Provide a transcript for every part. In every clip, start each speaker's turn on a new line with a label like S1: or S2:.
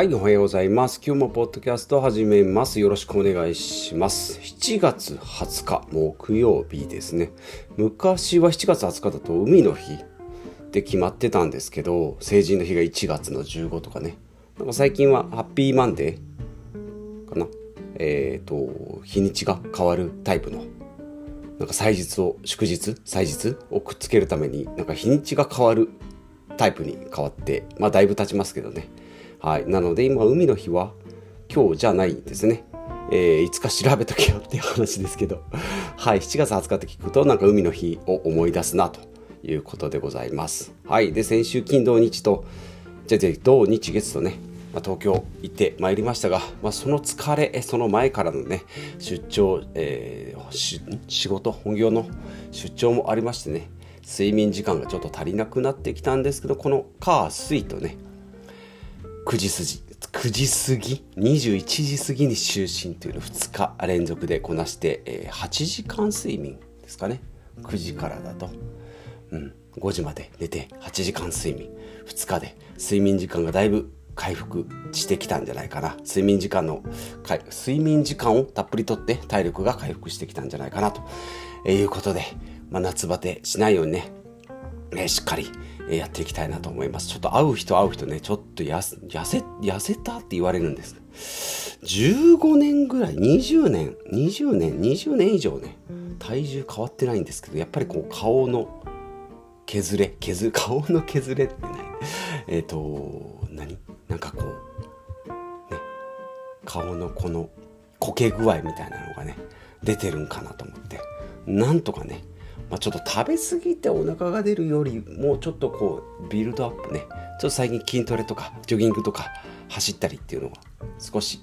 S1: はい、おはようございます。今日もポッドキャスト始めます。よろしくお願いします。7月20日、木曜日ですね。昔は7月20日だと海の日って決まってたんですけど、成人の日が1月の15とかね。なんか最近はハッピーマンデーかな。えっ、ー、と、日にちが変わるタイプの、なんか祭日を、祝日？祭日をくっつけるために、なんか日にちが変わるタイプに変わって、まあだいぶ経ちますけどね。はい、なので今海の日は今日じゃないんですね。えー、いつか調べとけよっていう話ですけど、はい、7月20日って聞くとなんか海の日を思い出すなということでございます。はい、で先週金土日とじゃあ土日月とね、まあ、東京行ってまいりましたが、まあ、その疲れその前からのね出張、えー、仕事本業の出張もありましてね睡眠時間がちょっと足りなくなってきたんですけどこの火水とね9時過ぎ9時過ぎ？21時過ぎに就寝というのを2日連続でこなして、えー、8時間睡眠ですかね。9時からだと、うん、5時まで寝て8時間睡眠。2日で。睡眠時間がだいぶ回復してきたんじゃないかな。睡眠時間の睡眠時間をたっぷりとって体力が回復してきたんじゃないかなと。いうことで、まあ、夏バテしないようにね、えー、しっかりやっていきたいなと思います。ちょっと会う人会う人ね、ちょっと痩せ、痩せ、たって言われるんです。15年ぐらい、20年、20年、20年以上ね、体重変わってないんですけど、やっぱりこう顔の削れ、削、顔の削れってね、えっ、ー、と、何？なんかこう、ね、顔のこのこけ具合みたいなのがね、出てるんかなと思って、なんとかね、まあ、ちょっと食べ過ぎてお腹が出るよりもちょっとこうビルドアップね。ちょっと最近筋トレとかジョギングとか走ったりっていうのが少し、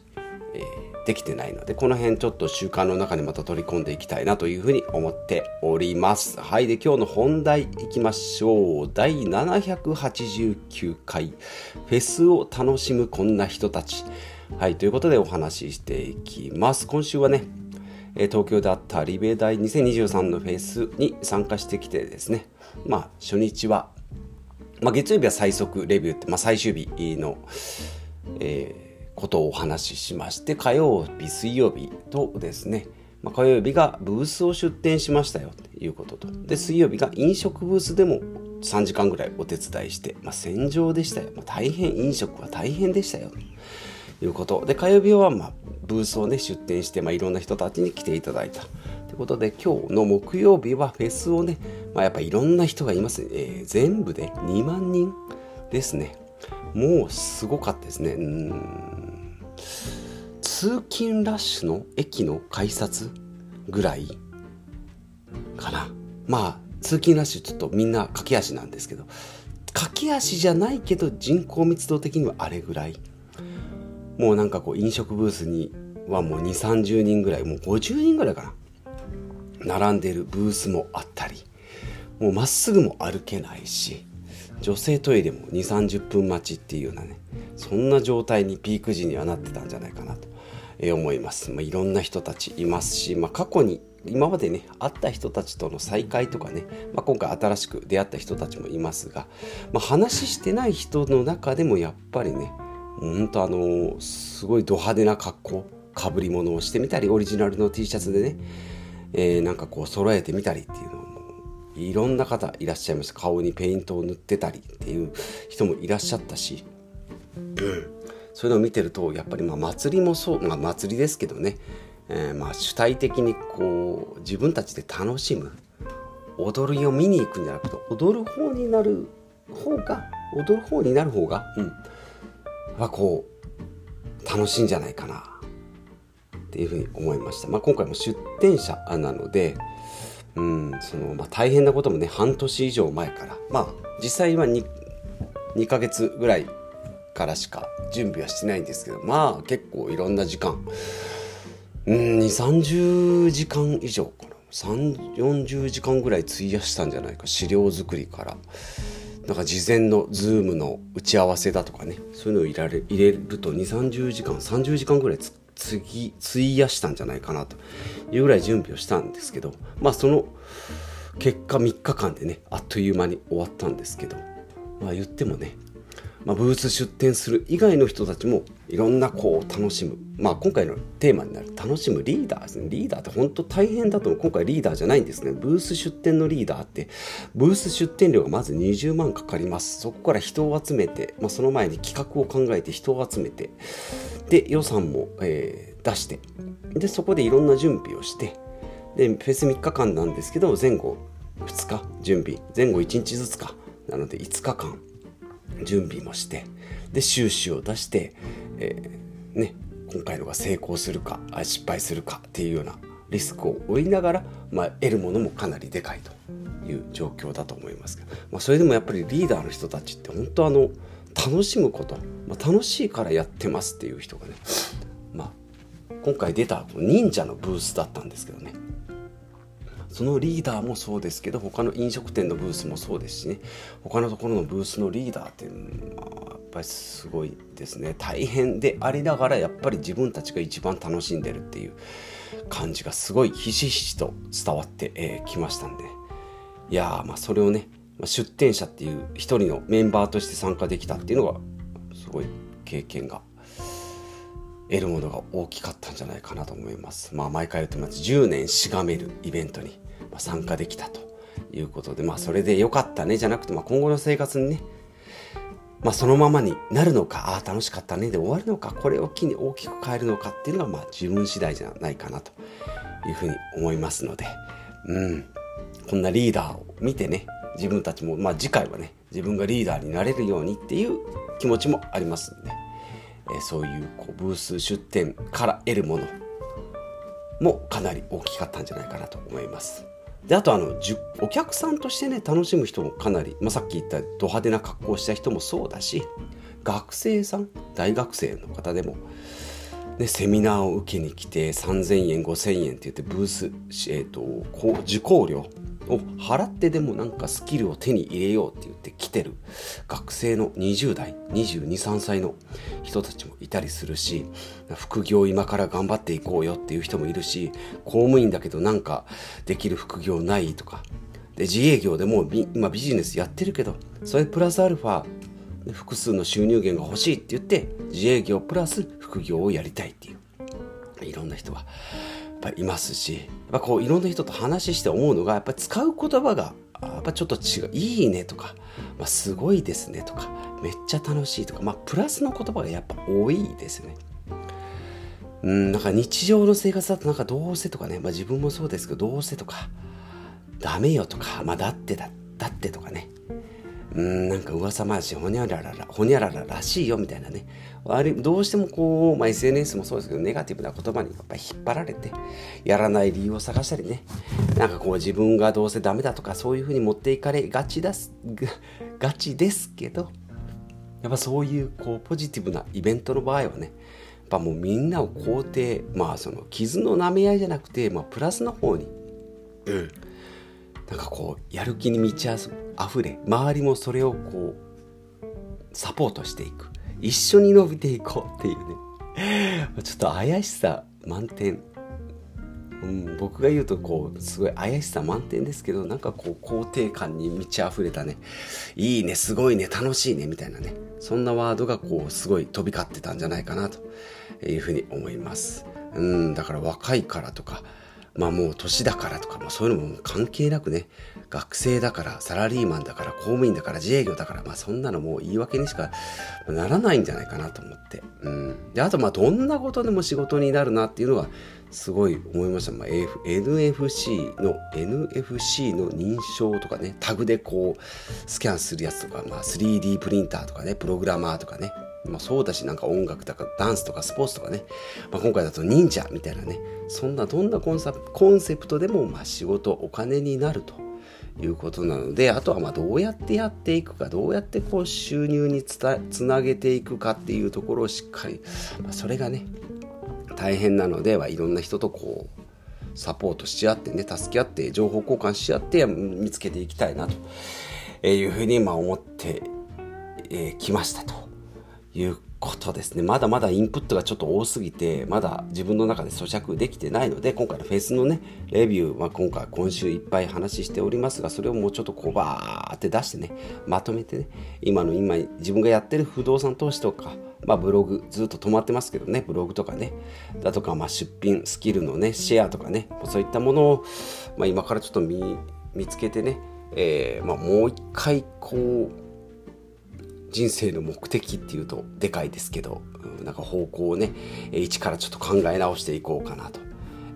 S1: えー、できてないのでこの辺ちょっと習慣の中にまた取り込んでいきたいなというふうに思っております。はいで今日の本題いきましょう。第789回。フェスを楽しむこんな人たち。はいということでお話ししていきます。今週はね東京であったリベ大2023のフェスに参加してきてですね、まあ、初日は、まあ、月曜日は最速レビューって、まあ、最終日の、えー、ことをお話ししまして火曜日水曜日とですね、まあ、火曜日がブースを出店しましたよということと。で水曜日が飲食ブースでも3時間ぐらいお手伝いして、まあ、戦場でしたよ、まあ、大変飲食は大変でしたよ。いうこと。で火曜日は、まあ、ブースをね出店して、まあ、いろんな人たちに来ていただいた。ということで今日の木曜日はフェスをね、まあ、やっぱいろんな人がいます、えー、全部で2万人ですね。もうすごかったですね。うん。通勤ラッシュの駅の改札ぐらいかな。まあ通勤ラッシュちょっとみんな駆け足なんですけど駆け足じゃないけど人口密度的にはあれぐらいもうなんかこう飲食ブースにはもう2 3 0人ぐらいもう50人ぐらいかな。並んでるブースもあったりもうまっすぐも歩けないし女性トイレも2 3 0分待ちっていうようなねそんな状態にピーク時にはなってたんじゃないかなと思います、まあ、いろんな人たちいますし、まあ、過去に今までね会った人たちとの再会とかね、まあ、今回新しく出会った人たちもいますが、まあ、話してない人の中でもやっぱりね本当あのすごいド派手な格好かぶり物をしてみたりオリジナルの T シャツでね、えー、なんかこう揃えてみたりっていうのもいろんな方いらっしゃいました顔にペイントを塗ってたりっていう人もいらっしゃったし、うん、そういうのを見てるとやっぱりまあ祭りもそう、まあ、祭りですけどね、えー、まあ主体的にこう自分たちで楽しむ踊りを見に行くんじゃなくて踊る方になる方が踊る方になる方が、うん、はこう楽しいんじゃないかなっていうふうに思いました。まあ、今回も出店者なのでうんそのまあ、大変なこともね半年以上前からまあ実際は 2, 2ヶ月ぐらいからしか準備はしてないんですけどまあ結構いろんな時間うん2 3 0時間以上かな。3 4 0時間ぐらい費やしたんじゃないか。資料作りから。なんか事前のズームの打ち合わせだとかねそういうのを入れる入れると2 3 0時間30時間ぐらいつ次費やしたんじゃないかなというぐらい準備をしたんですけどまあその結果3日間でねあっという間に終わったんですけどまあ言ってもねまあ、ブース出店する以外の人たちもいろんなこう楽しむ、まあ、今回のテーマになる楽しむリーダーですね。リーダーって本当大変だと思う。今回リーダーじゃないんですね。ブース出店のリーダーってブース出店料がまず20万かかります。そこから人を集めて、まあ、その前に企画を考えて人を集めてで予算も、えー、出してでそこでいろんな準備をしてでフェス3日間なんですけど前後2日準備前後1日ずつか。なので5日間。準備もしてで収支を出して、えー、ね、今回のが成功するか失敗するかっていうようなリスクを負いながら、まあ、得るものもかなりでかいという状況だと思いますけど、まあ、それでもやっぱりリーダーの人たちって本当あの楽しむこと、まあ、楽しいからやってますっていう人がね、まあ、今回出た忍者のブースだったんですけどねそのリーダーもそうですけど他の飲食店のブースもそうですしね。他のところのブースのリーダーって、まあ、やっぱりすごいですね。大変でありながらやっぱり自分たちが一番楽しんでるっていう感じがすごいひしひしと伝わってき、えー、ましたんで。いやまあそれをね出店者っていう一人のメンバーとして参加できたっていうのがすごい経験が得るものが大きかったんじゃないかなと思います。まあ毎回言ってます。10年しがめるイベントに参加できたということで、まあそれで良かったねじゃなくて、まあ今後の生活にね、まあそのままになるのか、ああ楽しかったねで終わるのか、これを機に大きく変えるのかっていうのがまあ自分次第じゃないかなというふうに思いますので、うん、こんなリーダーを見てね、自分たちも、まあ次回はね、自分がリーダーになれるようにっていう気持ちもありますんで、えそういうこうブース出店から得るものもかなり大きかったんじゃないかなと思います。であとあのお客さんとしてね楽しむ人もかなり、まあ、さっき言ったド派手な格好をした人もそうだし学生さん大学生の方でも、ね、セミナーを受けに来て3000円5000円って言ってブース、えーと受講料を払ってでもなんかスキルを手に入れようって言って来てる学生の20代22、3歳の人たちもいたりするし副業今から頑張っていこうよっていう人もいるし公務員だけどなんかできる副業ないとか。で自営業でも今ビジネスやってるけどそれプラスアルファ複数の収入源が欲しいって言って自営業プラス副業をやりたいっていう。いろんな人がぱいますしやっぱこういろんな人と話して思うのがやっぱ使う言葉がやっぱちょっと違う「いいね」とか、まあ、すごいですね」とか「めっちゃ楽しい」とか、まあ、プラスの言葉がやっぱ多いですよね。うん、なんか日常の生活だとなんかどうせとかね、まあ、自分もそうですけどどうせとかダメよとか、まあ、だってだだってとかねうんなんか噂話ほにゃらららほにゃらららしいよみたいなね。あれどうしてもこう、まあ、SNS もそうですけどネガティブな言葉にやっぱり引っ張られてやらない理由を探したりね。なんかこう自分がどうせダメだとかそういうふうに持っていかれがちだすがちですけどやっぱそういうこうポジティブなイベントの場合はねやっぱもうみんなを肯定まあその傷の舐め合いじゃなくて、まあ、プラスの方に、うん、なんかこうやる気に満ちあふれ周りもそれをこうサポートしていく。一緒に伸びていこうっていうね。ちょっと怪しさ満点、うん、僕が言うとこうすごい怪しさ満点ですけどなんかこう肯定感に満ち溢れたね。いいねすごいね楽しいねみたいなね。そんなワードがこうすごい飛び交ってたんじゃないかなというふうに思います。うんだから若いからとかまあもう年だからとか、まあ、そういうのも関係なくね学生だからサラリーマンだから公務員だから自営業だからまあそんなのもう言い訳にしかならないんじゃないかなと思って、うん、であとまあどんなことでも仕事になるなっていうのはすごい思いました、まあ、NFC の NFC の認証とかねタグでこうスキャンするやつとか、まあ、3D プリンターとかねプログラマーとかねまあ、そうだしなんか音楽とかダンスとかスポーツとかね、まあ、今回だと忍者みたいなねそんなどんなコンサコンセプトでもまあ仕事お金になるということなのであとはまあどうやってやっていくかどうやってこう収入につたつなげていくかっていうところをしっかり、まあ、それがね大変なのではいろんな人とこうサポートし合ってね助け合って情報交換し合って見つけていきたいなというふうにまあ思ってきましたと。いうことですね。まだまだインプットがちょっと多すぎて、まだ自分の中で咀嚼できてないので、今回のフェスのね、レビューは今回、今週いっぱい話しておりますが、それをもうちょっとこうバーって出してね、まとめてね、今の今、自分がやってる不動産投資とか、まあブログ、ずっと止まってますけどね、ブログとかね、だとか、まあ出品、スキルのね、シェアとかね、そういったものを、まあ今からちょっと見つけてね、えー、まあもう一回こう、人生の目的っていうとでかいですけど、なんか方向をね、一からちょっと考え直していこうかな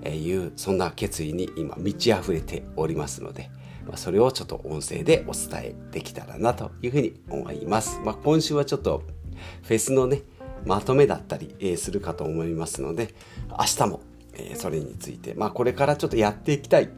S1: というそんな決意に今満ち溢れておりますので、まあ、それをちょっと音声でお伝えできたらなというふうに思います。まあ、今週はちょっとフェスのね、まとめだったり、するかと思いますので、明日も、それについて、まあ、これからちょっとやっていきたい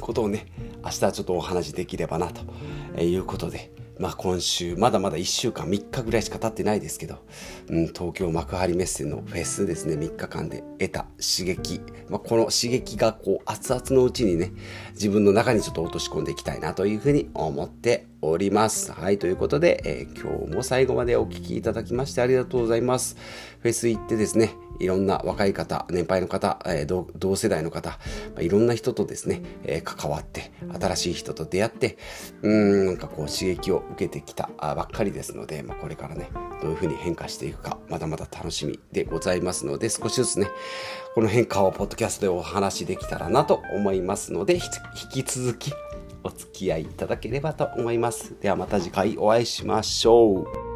S1: ことをね、明日ちょっとお話しできればなということで、まあ、今週まだまだ1週間3日ぐらいしか経ってないですけど、うん、東京幕張メッセのフェスですね3日間で得た刺激、まあ、この刺激がこう熱々のうちにね自分の中にちょっと落とし込んでいきたいなというふうに思っております。はい、ということで、えー、今日も最後までお聴きいただきましてありがとうございます。フェス行ってですね、いろんな若い方、年配の方、えー、同世代の方、まあ、いろんな人とですね、えー、関わって、新しい人と出会って、うん、なんかこう刺激を受けてきたばっかりですので、まあ、これからね、どういうふうに変化していくか、まだまだ楽しみでございますので、少しずつね、この変化をポッドキャストでお話しできたらなと思いますので、引き続きお付き合いいただければと思います。ではまた次回お会いしましょう。